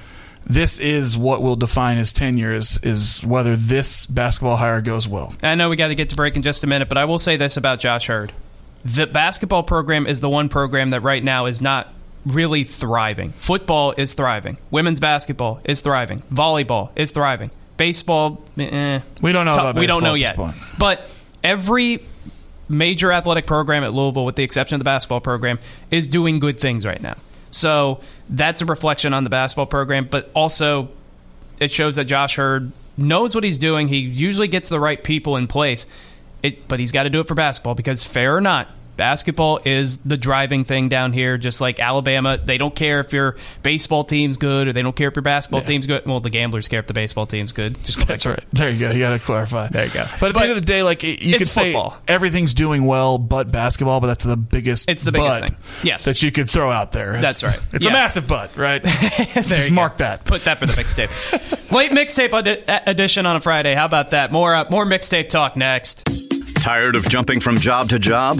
This is what will define his tenure is is whether this basketball hire goes well. I know we got to get to break in just a minute, but I will say this about Josh Heird. The basketball program is the one program that right now is not really thriving. Football is thriving. Women's basketball is thriving. Volleyball is thriving. Baseball, eh. We don't know about we don't know yet. point. But every major athletic program at Louisville, with the exception of the basketball program, is doing good things right now. So that's a reflection on the basketball program, but also it shows that Josh Heird knows what he's doing. He usually gets the right people in place. It, but he's got to do it for basketball because fair or not, basketball is the driving thing down here. Just like Alabama, they don't care if your baseball team's good or they don't care if your basketball team's good. Well, the gamblers care if the baseball team's good. Just That's right. There you go. You got to clarify. There you go. But at the end of the day, like you could say football. everything's doing well, but basketball. But that's the biggest. It's the biggest but thing. Yes. that you could throw out there. That's right. It's Yeah. a massive butt, right? (laughs) There Just you mark go. that. Put that for the mixtape. (laughs) Late mixtape edi- edition on a Friday. How about that? More uh, more mixtape talk next. Tired of jumping from job to job?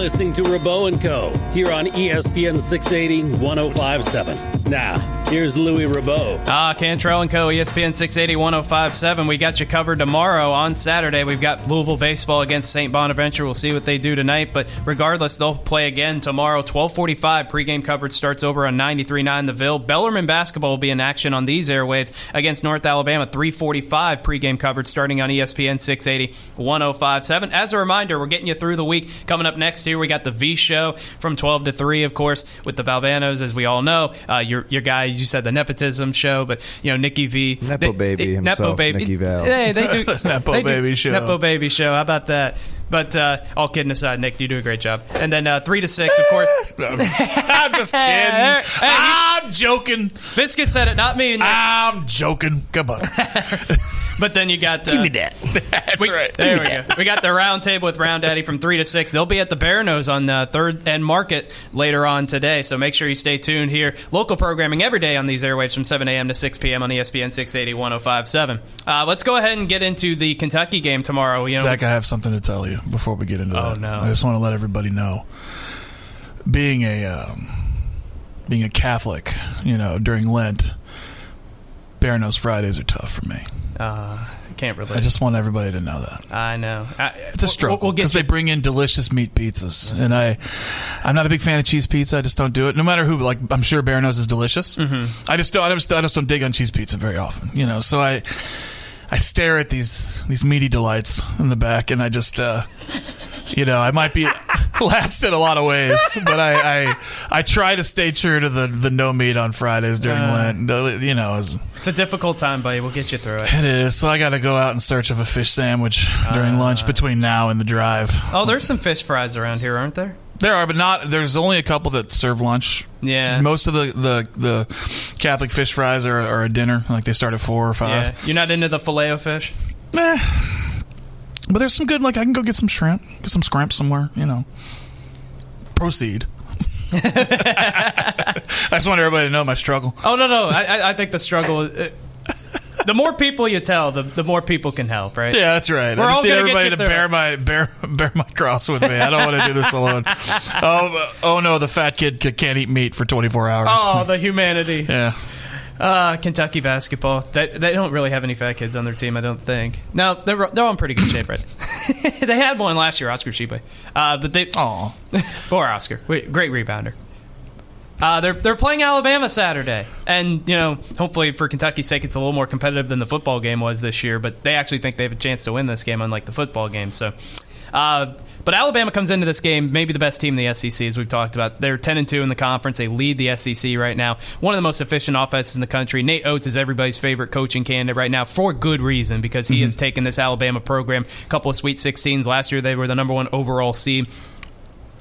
Listening to Rabaut and Co. here on ESPN 680 1057. Now, here's Louis Rabaut. Ah, Cantrell and Co. ESPN 680 1057. We got you covered tomorrow on Saturday. We've got Louisville baseball against St. Bonaventure. We'll see what they do tonight, but regardless, they'll play again tomorrow. 1245 pregame coverage starts over on 93.9 The Ville. Bellarmine basketball will be in action on these airwaves against North Alabama. 345 pregame coverage starting on ESPN 680 1057. As a reminder, we're getting you through the week. Coming up next here, we got the V Show from 12 to 3, of course, with the Valvanos, as we all know. Uh, your, your guys you said, the nepotism show. But you know, Nikki V, Nepo baby Nepo himself, baby, Nikki Val. Hey, they do (laughs) Nepo they do- baby show. Nepo baby show. How about that? But uh, all kidding aside, Nick, you do a great job. And then uh, three to six, of course. (laughs) I'm just, I'm just kidding. Hey, I'm joking. Biscuit said it, not me. Nick. I'm joking. Come on. (laughs) But then you got uh, give me that. (laughs) That's We, right. There we go. We got the round table with Round Daddy from three to six. They'll be at the Bearno's on the Third and Market later on today. So make sure you stay tuned here. Local programming every day on these airwaves from 7 a.m. to 6 p.m. on ESPN 680 1057. Uh, let's go ahead and get into the Kentucky game tomorrow. You know, Zach, I have something to tell you before we get into that. Oh, that. no. I just want to let everybody know. Being a um, being a Catholic, you know, during Lent, Bearno's Fridays are tough for me. Uh, can't relate. I just want everybody to know that. I know. I, It's a struggle We'll, we'll because they bring in delicious meat pizzas, and I, I'm not a big fan of cheese pizza. I just don't do it. No matter who, like I'm sure Bearno's is delicious. Mm-hmm. I just don't. I just, I just don't dig on cheese pizza very often. You know, so I, I stare at these these meaty delights in the back, and I just, uh, you know, I might be (laughs) lapsed in a lot of ways, but I, I, I try to stay true to the the no meat on Fridays during Uh. Lent. You know, as, It's a difficult time, buddy. We'll get you through it. it is. So I got to go out in search of a fish sandwich during lunch between now and the drive. Oh, there's some fish fries around here, aren't there? There are, but not. There's only a couple that serve lunch. Yeah. Most of the the, the Catholic fish fries are, are a dinner. Like they start at four or Yeah. five. You're not into the filet of fish? Eh. But there's some good. Like I can go get some shrimp, get some scrimp somewhere. You know. Proceed. (laughs) I just want everybody to know my struggle. Oh no, no. I, I- I think the struggle. is- uh, the more people you tell, the, the more people can help, right? Yeah, that's right. We're I just all need gonna get everybody you to through bear my bear bear my cross with me. I don't want to do this alone. (laughs) Oh, oh no, the fat kid can't eat meat for 24 hours. Oh, the humanity. yeah. Uh, Kentucky basketball. They, they don't really have any fat kids on their team, I don't think. No, they're they're all in pretty good shape, right? (laughs) they had one last year, Oscar Tshiebwe. Uh, but they Oh, (laughs) poor Oscar, Wait, great rebounder. Uh, they're they're playing Alabama Saturday, and you know, hopefully for Kentucky's sake, it's a little more competitive than the football game was this year. But they actually think they have a chance to win this game, unlike the football game. So, uh, but Alabama comes into this game maybe the best team in the SEC, as we've talked about. They're ten and two in the conference. They lead the SEC right now. One of the most efficient offenses in the country. Nate Oats is everybody's favorite coaching candidate right now for good reason because he mm-hmm. has taken this Alabama program a couple of Sweet 16s. Last year they were the number one overall seed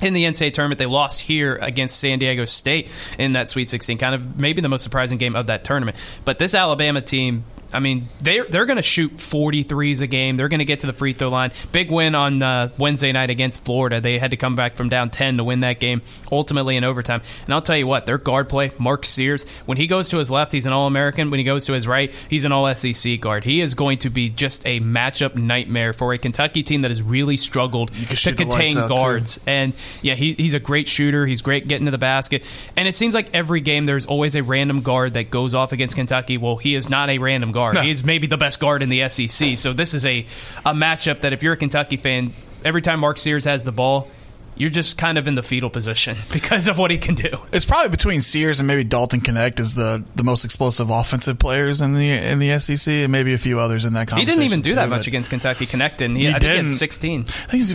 in the NCAA tournament. They lost here against San Diego State in that Sweet 16, kind of maybe the most surprising game of that tournament. But this Alabama team, I mean, they're, they're going to shoot 43s a game. They're going to get to the free throw line. Big win on uh, Wednesday night against Florida. They had to come back from down 10 to win that game, ultimately in overtime. And I'll tell you what, their guard play, Mark Sears, when he goes to his left, he's an All American. When he goes to his right, he's an All SEC guard. He is going to be just a matchup nightmare for a Kentucky team that has really struggled to contain out, too. guards. And yeah, he, he's a great shooter. He's great getting to the basket. And it seems like every game there's always a random guard that goes off against Kentucky. Well, he is not a random guard. No. He is maybe the best guard in the SEC. So this is a, a matchup that if you're a Kentucky fan, every time Mark Sears has the ball, you're just kind of in the fetal position (laughs) because of what he can do. It's probably between Sears and maybe Dalton Knecht is the, the most explosive offensive players in the in the SEC, and maybe a few others in that He didn't even do too, that much against Kentucky Connecting. He, He I think he had 16. I think he's,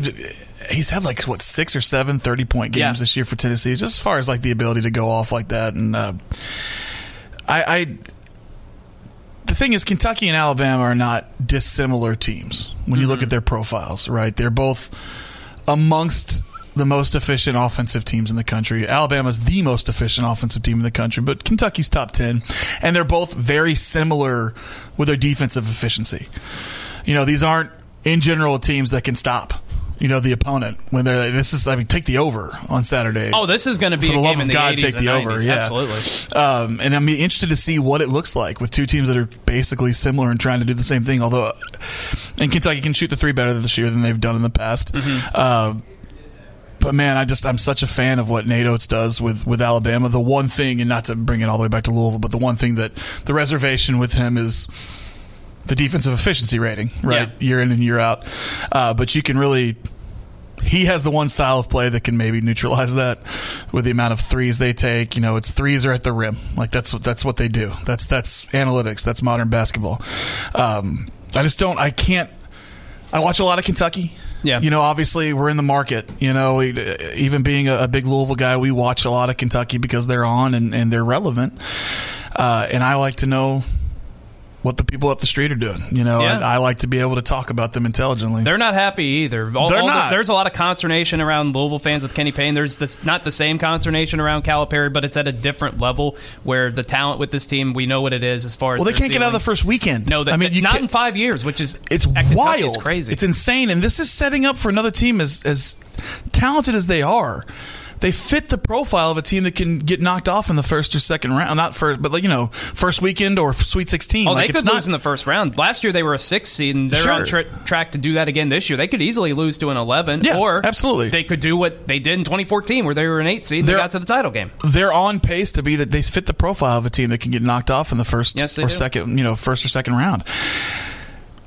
he's had like what six or seven 30 point games Yeah. this year for Tennessee. Just as far as like the ability to go off like that, and uh, I, I the thing is, Kentucky and Alabama are not dissimilar teams when you look Mm-hmm. at their profiles. Right, they're both amongst the most efficient offensive teams in the country. Alabama's the most efficient offensive team in the country, but Kentucky's top 10. And they're both very similar with their defensive efficiency. You know, these aren't, in general, teams that can stop. You know the opponent when they're like, this is I mean take the over on Saturday. Oh, this is going to be For the love of God, take the over, yeah. Absolutely. Um, and I'm interested to see what it looks like with two teams that are basically similar and trying to do the same thing. Although, and Kentucky can shoot the three better this year than they've done in the past. Mm-hmm. Uh, but man, I just I'm such a fan of what Nate Oats does with with Alabama. The one thing, and not to bring it all the way back to Louisville, but the one thing that the reservation with him is the defensive efficiency rating, right? Yeah. Year in and year out. Uh, but you can really he has the one style of play that can maybe neutralize that with the amount of threes they take. You know, it's threes are at the rim. Like that's what that's what they do. That's that's analytics. That's modern basketball. Um, I just don't. I can't. I watch a lot of Kentucky. Yeah. You know, obviously we're in the market. You know, we, even being a, a big Louisville guy, we watch a lot of Kentucky because they're on and, and they're relevant. uh, and I like to know what the people up the street are doing. You know, Yeah. I, I like to be able to talk about them intelligently. They're not happy either. All- They're all the- not. there's a lot of consternation around Louisville fans with Kenny Payne. There's this, not the same consternation around Calipari, but it's at a different level where the talent with this team, we know what it is as far as. well, they can't get out of the first weekend. No, that, I mean, not in five years, which is It's wild. It's crazy. It's insane, and this is setting up for another team as as talented as they are. They fit the profile of a team that can get knocked off in the first or second round. Not first, but like you know, first weekend or Sweet Sixteen. Oh, like they it's could not, lose in the first round. Last year they were a six seed, and they're Sure. on tra- track to do that again this year. They could easily lose to an eleven, Yeah, or absolutely. they could do what they did in 2014, where they were an eight seed and they They're- got to the title game. they're on pace to be that they fit the profile of a team that can get knocked off in the first Yes, or do. second, you know, first or second round.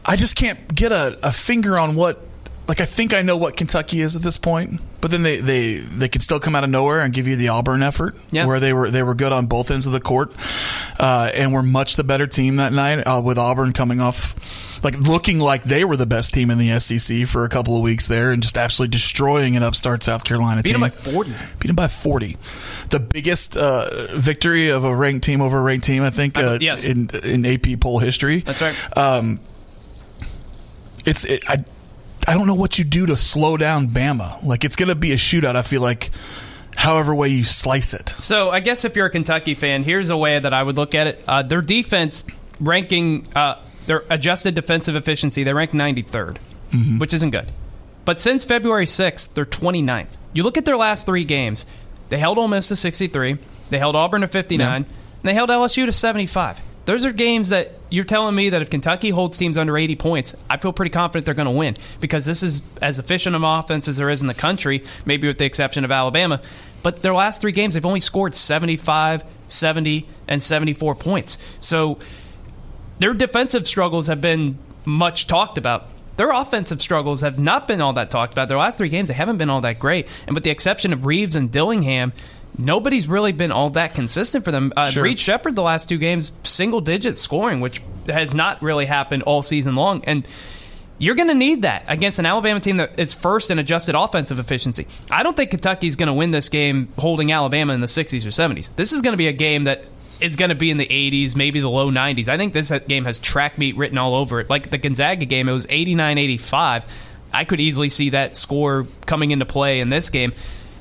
I just can't get a, a finger on what. Like I think I know what Kentucky is at this point, but then they they they could still come out of nowhere and give you the Auburn effort, Yes. where they were they were good on both ends of the court, uh, and were much the better team that night. Uh, with Auburn coming off, like looking like they were the best team in the SEC for a couple of weeks there, and just absolutely destroying an upstart South Carolina Beat team. them by 40. Beat them by 40. The biggest uh, victory of a ranked team over a ranked team, I think, uh, yes. in in AP poll history. That's right. Um, it's it, I I don't know what you do to slow down Bama. Like it's going to be a shootout. I feel like, however way you slice it. So I guess if you're a Kentucky fan, here's a way that I would look at it. Uh, their defense ranking, uh, their adjusted defensive efficiency, they rank 93rd, Mm-hmm. which isn't good. But since February 6th, they're 29th. You look at their last three games. They held Ole Miss to 63. They held Auburn to 59. And they held LSU to 75. Those are games that you're telling me that if Kentucky holds teams under 80 points, I feel pretty confident they're going to win because this is as efficient an offense as there is in the country, maybe with the exception of Alabama. But their last three games, they've only scored 75, 70, and 74 points. So their defensive struggles have been much talked about. Their offensive struggles have not been all that talked about. Their last three games, they haven't been all that great. And with the exception of Reeves and Dillingham, nobody's really been all that consistent for them. Uh, Sure. Reed Sheppard, the last two games, single digit scoring, which has not really happened all season long. And you're going to need that against an Alabama team that is first in adjusted offensive efficiency. I don't think Kentucky's going to win this game holding Alabama in the 60s or 70s. This is going to be a game that is going to be in the 80s, maybe the low 90s. I think this game has track meet written all over it. Like the Gonzaga game, it was 89 85. I could easily see that score coming into play in this game.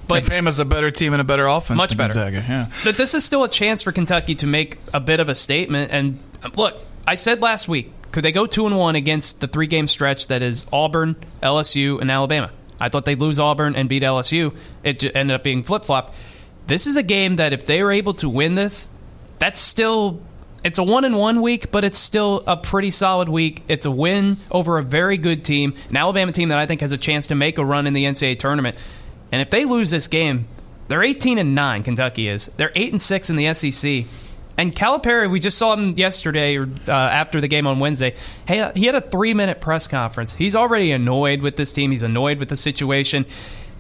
But Bama's a better team and a better offense. Much better. Gonzaga, yeah. but this is still a chance for Kentucky to make a bit of a statement. And uh, look, I said last week, could they go two and one against the three game stretch that is Auburn, LSU, and Alabama? I thought they'd lose Auburn and beat LSU. It ended up being flip flop. This is a game that if they are able to win this, that's still it's a one and one week, but it's still a pretty solid week. It's a win over a very good team, an Alabama team that I think has a chance to make a run in the NCAA tournament. And if they lose this game, they're 18 and 9 Kentucky is. They're 8 and 6 in the SEC. And Calipari, we just saw him yesterday or uh, after the game on Wednesday. Hey, he had a 3-minute press conference. He's already annoyed with this team. He's annoyed with the situation.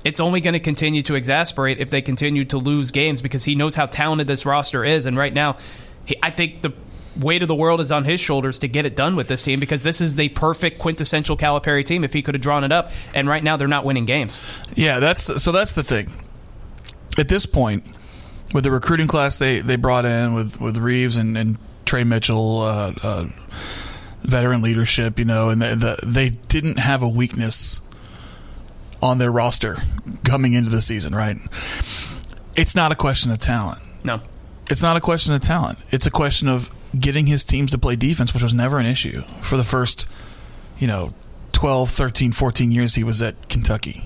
It's only going to continue to exasperate if they continue to lose games because he knows how talented this roster is and right now he, I think the weight of the world is on his shoulders to get it done with this team because this is the perfect quintessential Calipari team if he could have drawn it up and right now they're not winning games. Yeah, that's so. That's the thing. At this point, with the recruiting class they, they brought in with, with Reeves and, and Tre Mitchell, uh, uh, veteran leadership, you know, and the, the, they didn't have a weakness on their roster coming into the season, right? It's not a question of talent. No. It's not a question of talent. It's a question of getting his teams to play defense, which was never an issue for the first, you know, 12, 13, 14 years he was at Kentucky.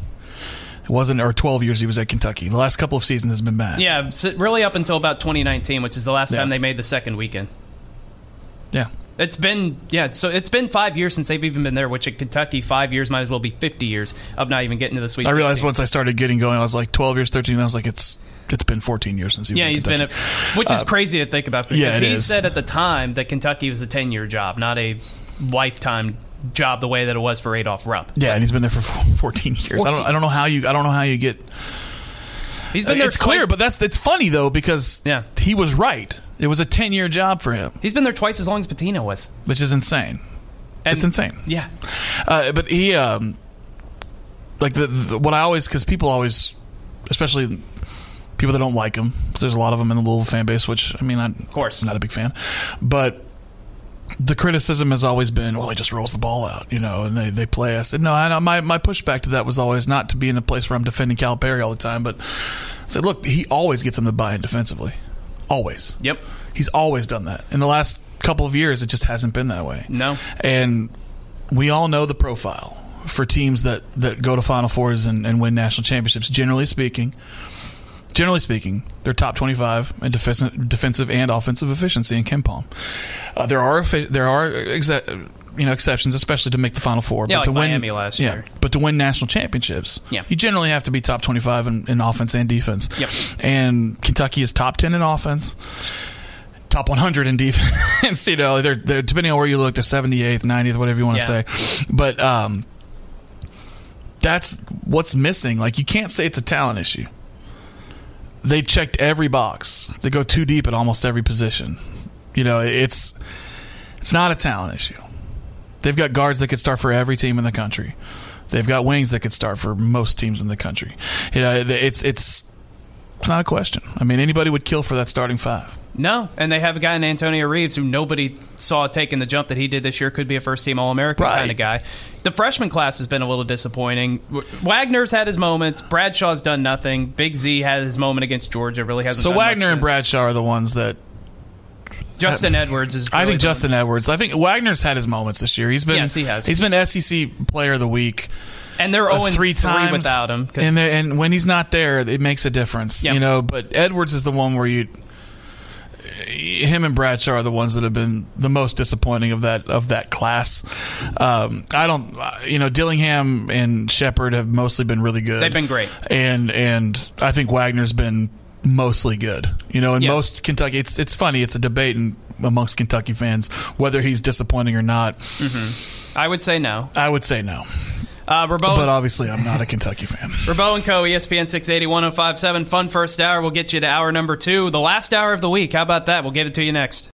It wasn't, or 12 years he was at Kentucky. The last couple of seasons has been bad. Yeah, so really up until about 2019, which is the last Yeah. time they made the second weekend. Yeah. It's been yeah, so it's been five years since they've even been there. Which at Kentucky, five years might as well be fifty years of not even getting to the Sweet. I realized 16. once I started getting going, I was like 12 years, 13. I was like, it's it's been 14 years since he Yeah, he's been, a, which is Uh, crazy to think about. Because yeah, he is. said at the time that Kentucky was a ten-year job, not a lifetime job, the way that it was for Adolph Rupp. Yeah, and he's been there for 14 years. I don't, I don't know how you I don't know how you get He's been there. It's clear, but that's it's funny though because Yeah. he was right. It was a 10 year job for him, he's been there twice as long as Pitino was. which is insane. And- it's insane. Yeah, Uh, but he, um, like the, the what I always because people always, especially people that don't like him. There's a lot of them in the Louisville fan base, which I mean, I'm, of course, I'm not a big fan, but the criticism has always been, well, he just rolls the ball out, you know, and they, they play us. And no, I know my, my pushback to that was always not to be in a place where I'm defending Cal Calipari all the time, but I said, look, he always gets them to buy in defensively. Always. Yep. He's always done that. In the last couple of years, it just hasn't been that way. No. And we all know the profile for teams that, that go to Final Fours and, and win national championships, generally speaking generally speaking, they're top 25 in defensive, defensive and offensive efficiency in KenPom. Uh, there are there are exe- you know exceptions, especially to make the Final Four. Yeah, but like to win, Miami last yeah, year. But to win national championships, Yeah. you generally have to be top 25 in, in offense and defense. Yep. And Kentucky is top 10 in offense. Top 100 in defense. you know, they're, they're depending on where you look, they're 78th, 90th, whatever you want to Yeah. say. But um, that's what's missing. Like you can't say it's a talent issue they checked every box. They go too deep at almost every position. You know, it's it's not a talent issue. They've got guards that could start for every team in the country. They've got wings that could start for most teams in the country. You know, it's it's it's not a question. I mean, anybody would kill for that starting five. No, and they have a guy in Antonio Reeves who nobody saw taking the jump that he did this year. Could be a first team All American Right. kind of guy. The freshman class has been a little disappointing. Wagner's had his moments. Bradshaw's done nothing. Big Z had his moment against Georgia. Really hasn't. So done much Wagner and. Bradshaw are the ones that Justin Edwards is. I think Justin Edwards. I think Wagner's had his moments this year. He's been Yes, he has. He's been SEC Player of the Week. And they're 0 three times without him. and and when he's not there, it makes a difference. Yep. You know, but Edwards is the one where you, him and Bradshaw are the ones that have been the most disappointing of that of that class. Um, I don't, you know, Dillingham and Sheppard have mostly been really good. They've been great. and and I think Wagner's been mostly good. You know, in Yes. most Kentucky, it's it's funny. It's a debate in, amongst Kentucky fans whether he's disappointing or not. I would say no. I would say no, Uh, but obviously I'm not a Kentucky fan. (laughs) Rabaut and Co. ESPN 680 1057. Fun first hour. We'll get you to hour number two, the last hour of the week. How about that? We'll give it to you next.